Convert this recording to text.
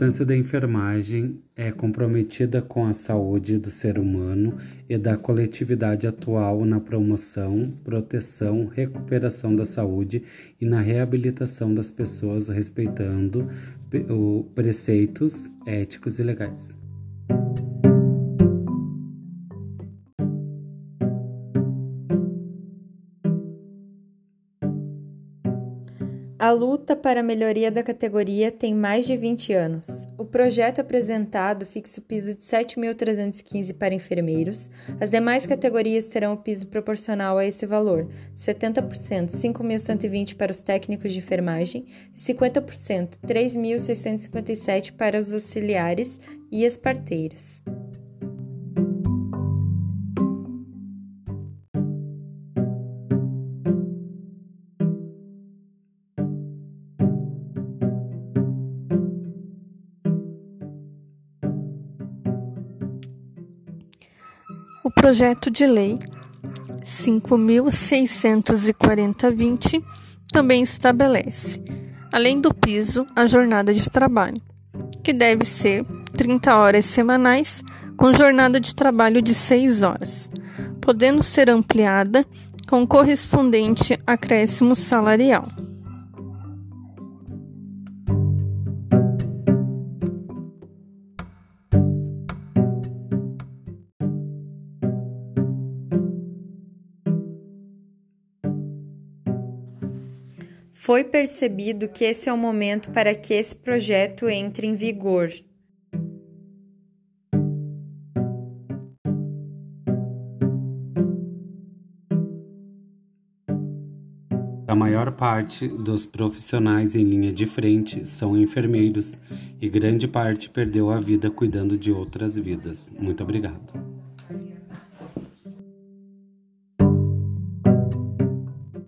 importância da enfermagem é comprometida com a saúde do ser humano e da coletividade atual na promoção, proteção, recuperação da saúde e na reabilitação das pessoas, respeitando preceitos éticos e legais. A luta para a melhoria da categoria tem mais de 20 anos. O projeto apresentado fixa o piso de 7.315 para enfermeiros. As demais categorias terão o piso proporcional a esse valor: 70%, 5.120 para os técnicos de enfermagem e 50%, 3.657 para os auxiliares e as parteiras. O projeto de lei 5.640-20 também estabelece, além do piso, a jornada de trabalho, que deve ser 30 horas semanais, com jornada de trabalho de 6 horas, podendo ser ampliada com correspondente acréscimo salarial. Foi percebido que esse é o momento para que esse projeto entre em vigor. A maior parte dos profissionais em linha de frente são enfermeiros e grande parte perdeu a vida cuidando de outras vidas. Muito obrigado.